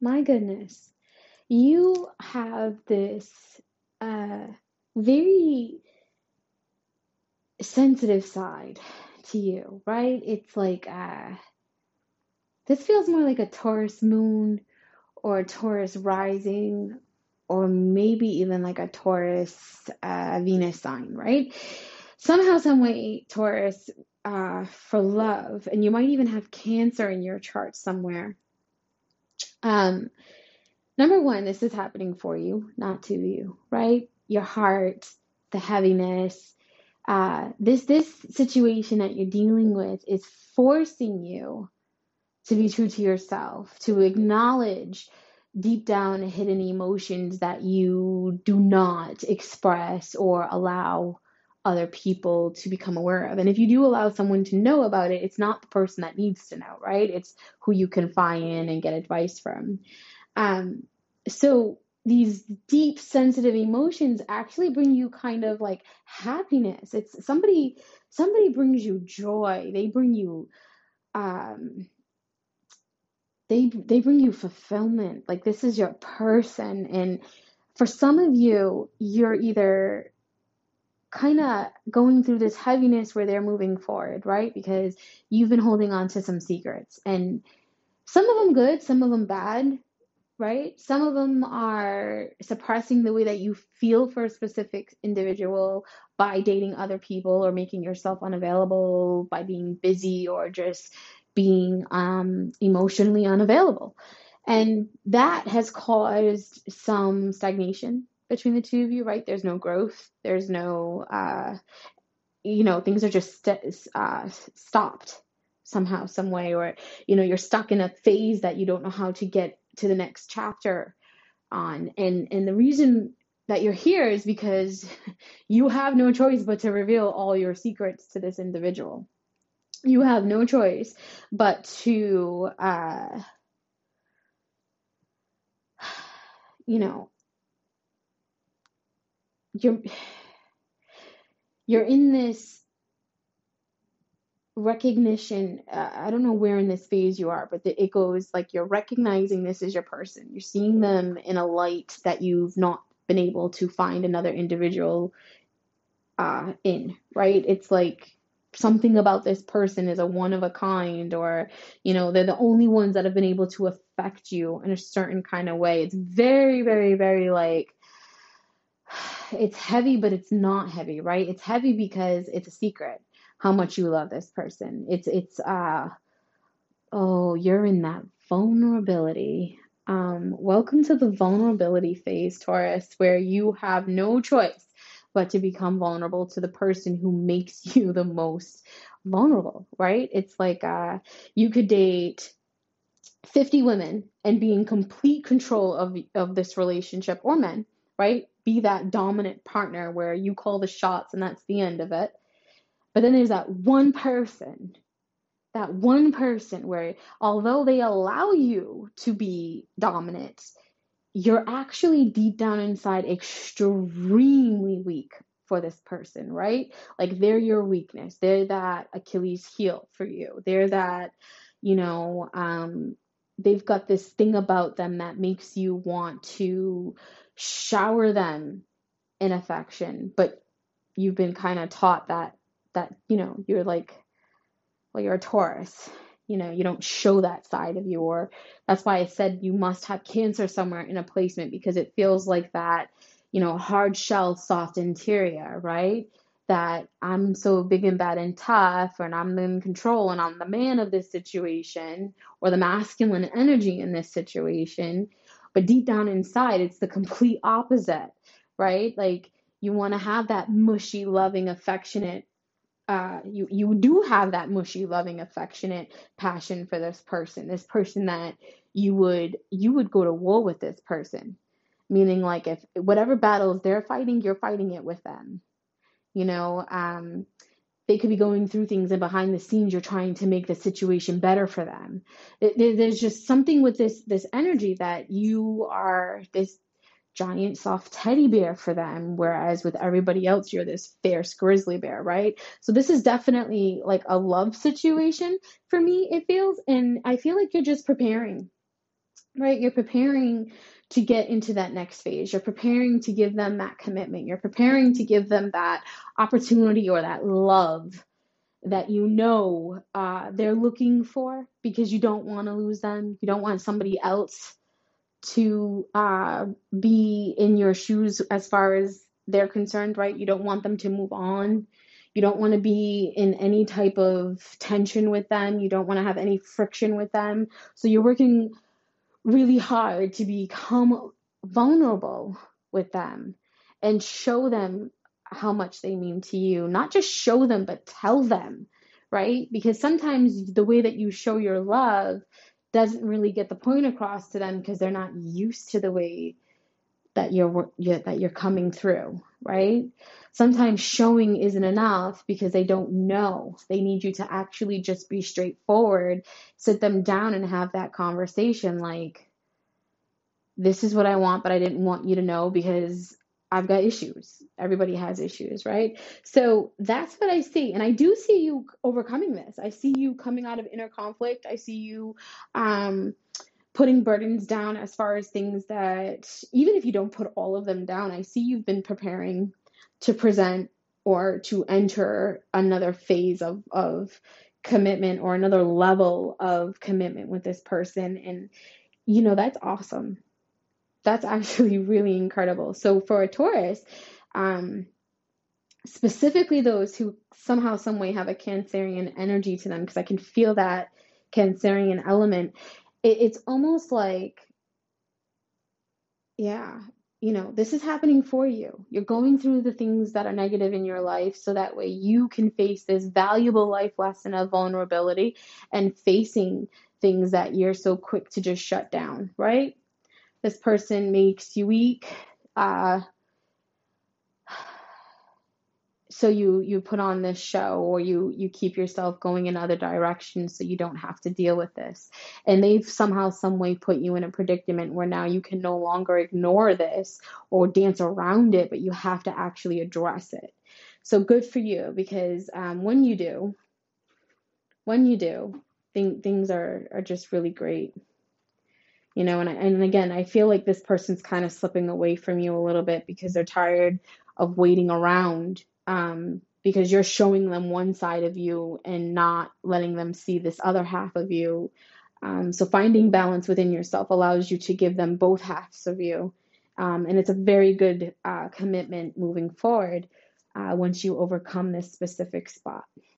My goodness, you have this uh, very sensitive side to you, right? It's like uh, this feels more like a Taurus moon or a Taurus rising, or maybe even like a Taurus uh, Venus sign, right? Somehow, some way, Taurus uh, for love, and you might even have Cancer in your chart somewhere. Um, number one, this is happening for you, not to you, right? Your heart, the heaviness, uh, this this situation that you're dealing with is forcing you to be true to yourself, to acknowledge deep down hidden emotions that you do not express or allow other people to become aware of. And if you do allow someone to know about it, it's not the person that needs to know, right? It's who you confide in and get advice from. Um, so these deep sensitive emotions actually bring you kind of like happiness. It's somebody somebody brings you joy. They bring you um they they bring you fulfillment. Like this is your person and for some of you you're either kind of going through this heaviness where they're moving forward, right? Because you've been holding on to some secrets and some of them good, some of them bad, right? Some of them are suppressing the way that you feel for a specific individual by dating other people or making yourself unavailable by being busy or just being um, emotionally unavailable. And that has caused some stagnation between the two of you, right? There's no growth. There's no, uh, you know, things are just st- uh, stopped somehow, some way, or, you know, you're stuck in a phase that you don't know how to get to the next chapter on. And, and the reason that you're here is because you have no choice but to reveal all your secrets to this individual. You have no choice but to, uh, you know, you're you're in this recognition uh, i don't know where in this phase you are but the, it goes like you're recognizing this is your person. You're seeing them in a light that you've not been able to find another individual uh, in right? It's like something about this person is a one of a kind or you know they're the only ones that have been able to affect you in a certain kind of way. It's very very very like it's heavy, but it's not heavy, right? It's heavy because it's a secret how much you love this person. It's it's uh oh, you're in that vulnerability. Um, welcome to the vulnerability phase, Taurus, where you have no choice but to become vulnerable to the person who makes you the most vulnerable, right? It's like uh, you could date 50 women and be in complete control of, of this relationship or men, right? be that dominant partner where you call the shots and that's the end of it. But then there's that one person, that one person where although they allow you to be dominant, you're actually deep down inside extremely weak for this person, right? Like they're your weakness. They're that Achilles heel for you. They're that, you know, um, they've got this thing about them that makes you want to shower them in affection, but you've been kind of taught that that you know you're like well you're a Taurus, you know you don't show that side of you, or that's why I said you must have Cancer somewhere in a placement because it feels like that you know hard shell, soft interior, right? That I'm so big and bad and tough, and I'm in control, and I'm the man of this situation, or the masculine energy in this situation but deep down inside, it's the complete opposite, right? Like you want to have that mushy, loving, affectionate. Uh, you you do have that mushy, loving, affectionate passion for this person, this person that you would you would go to war with this person, meaning like if whatever battles they're fighting, you're fighting it with them. You know, um, they could be going through things and behind the scenes you're trying to make the situation better for them there's just something with this this energy that you are this giant soft teddy bear for them whereas with everybody else you're this fierce grizzly bear right so this is definitely like a love situation for me it feels and i feel like you're just preparing right? You're preparing to get into that next phase. You're preparing to give them that commitment. You're preparing to give them that opportunity or that love that you know uh, they're looking for because you don't want to lose them. You don't want somebody else to uh, be in your shoes as far as they're concerned, right? You don't want them to move on. You don't want to be in any type of tension with them. You don't want to have any friction with them. So you're working really hard to become vulnerable with them and show them how much they mean to you. Not just show them, but tell them, right? Because sometimes the way that you show your love doesn't really get the point across to them because they're not used to the way that you're that you're coming through, right? Sometimes showing isn't enough because they don't know. They need you to actually just be straightforward, sit them down and have that conversation like this is what I want, but I didn't want you to know because I've got issues. Everybody has issues, right? So that's what I see. And I do see you overcoming this. I see you coming out of inner conflict. I see you um, putting burdens down as far as things that, even if you don't put all of them down, I see you've been preparing to present or to enter another phase of, of commitment or another level of commitment with this person. And, you know, that's awesome that's actually really incredible. So for a Taurus, um, specifically those who somehow, some way have a Cancerian energy to them, because I can feel that Cancerian element. It, it's almost like, yeah, you know, this is happening for you. You're going through the things that are negative in your life so that way you can face this valuable life lesson of vulnerability and facing things that you're so quick to just shut down, right? this person makes you weak. Uh, so you you put on this show or you you keep yourself going in other directions so you don't have to deal with this. And they've somehow some way put you in a predicament where now you can no longer ignore this or dance around it but you have to actually address it. So good for you because um, when you do when you do th- things are are just really great. You know and I, and again i feel like this person's kind of slipping away from you a little bit because they're tired of waiting around um, because you're showing them one side of you and not letting them see this other half of you. Um, so finding balance within yourself allows you to give them both halves of you. Um, and it's a very good uh, commitment moving forward uh, once you overcome this specific spot